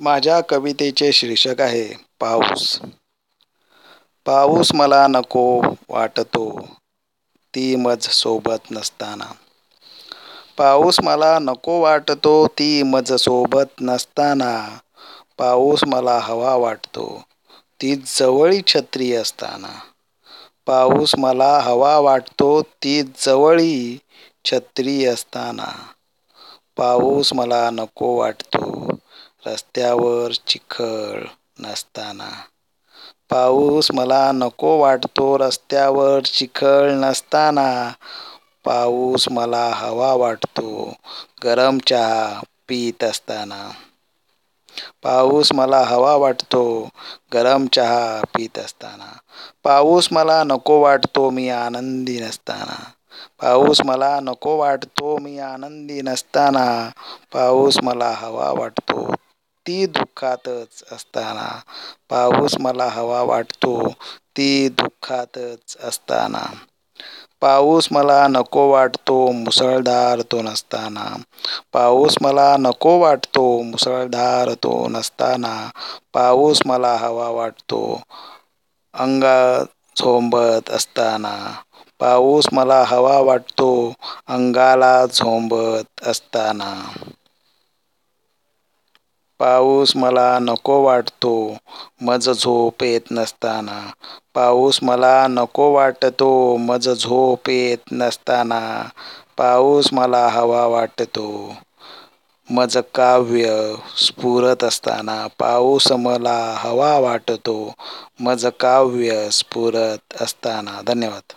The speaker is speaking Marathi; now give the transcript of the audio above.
माझ्या कवितेचे शीर्षक आहे पाऊस. पाऊस मला नको वाटतो ती मज सोबत नसताना. पाऊस मला नको वाटतो ती मज सोबत नसताना. पाऊस मला हवा वाटतो ती जवळी छत्री असताना. पाऊस मला हवा वाटतो ती जवळी छत्री असताना. पाऊस मला नको वाटतो रस्त्यावर चिखल नसताना. पाऊस मला नको वाटतो रस्त्यावर चिखल नसताना. पाऊस मला हवा वाटतो गरम चहा पीत असताना. पाऊस मला हवा वाटतो गरम चहा पीत असताना. पाऊस मला नको वाटतो मी आनंदी नसताना. पाऊस मला नको वाटतो मी आनंदी नसताना. पाऊस मला हवा वाटतो ती दुःखातच असताना. पाऊस मला हवा वाटतो ती दुःखातच असताना. पाऊस मला नको वाटतो मुसळधार तो नसताना. पाऊस मला नको वाटतो मुसळधार तो नसताना. पाऊस मला हवा वाटतो अंगात झोंबत असताना. पाऊस मला हवा वाटतो अंगाला झोंबत असताना. पाऊस मला नको वाटतो मज झोप येत नसताना. पाऊस मला नको वाटतो मज झोप येत नसताना. पाऊस मला हवा वाटतो मज काव्य स्फुरत असताना. पाऊस मला हवा वाटतो मज काव्य स्फुरत असताना. धन्यवाद.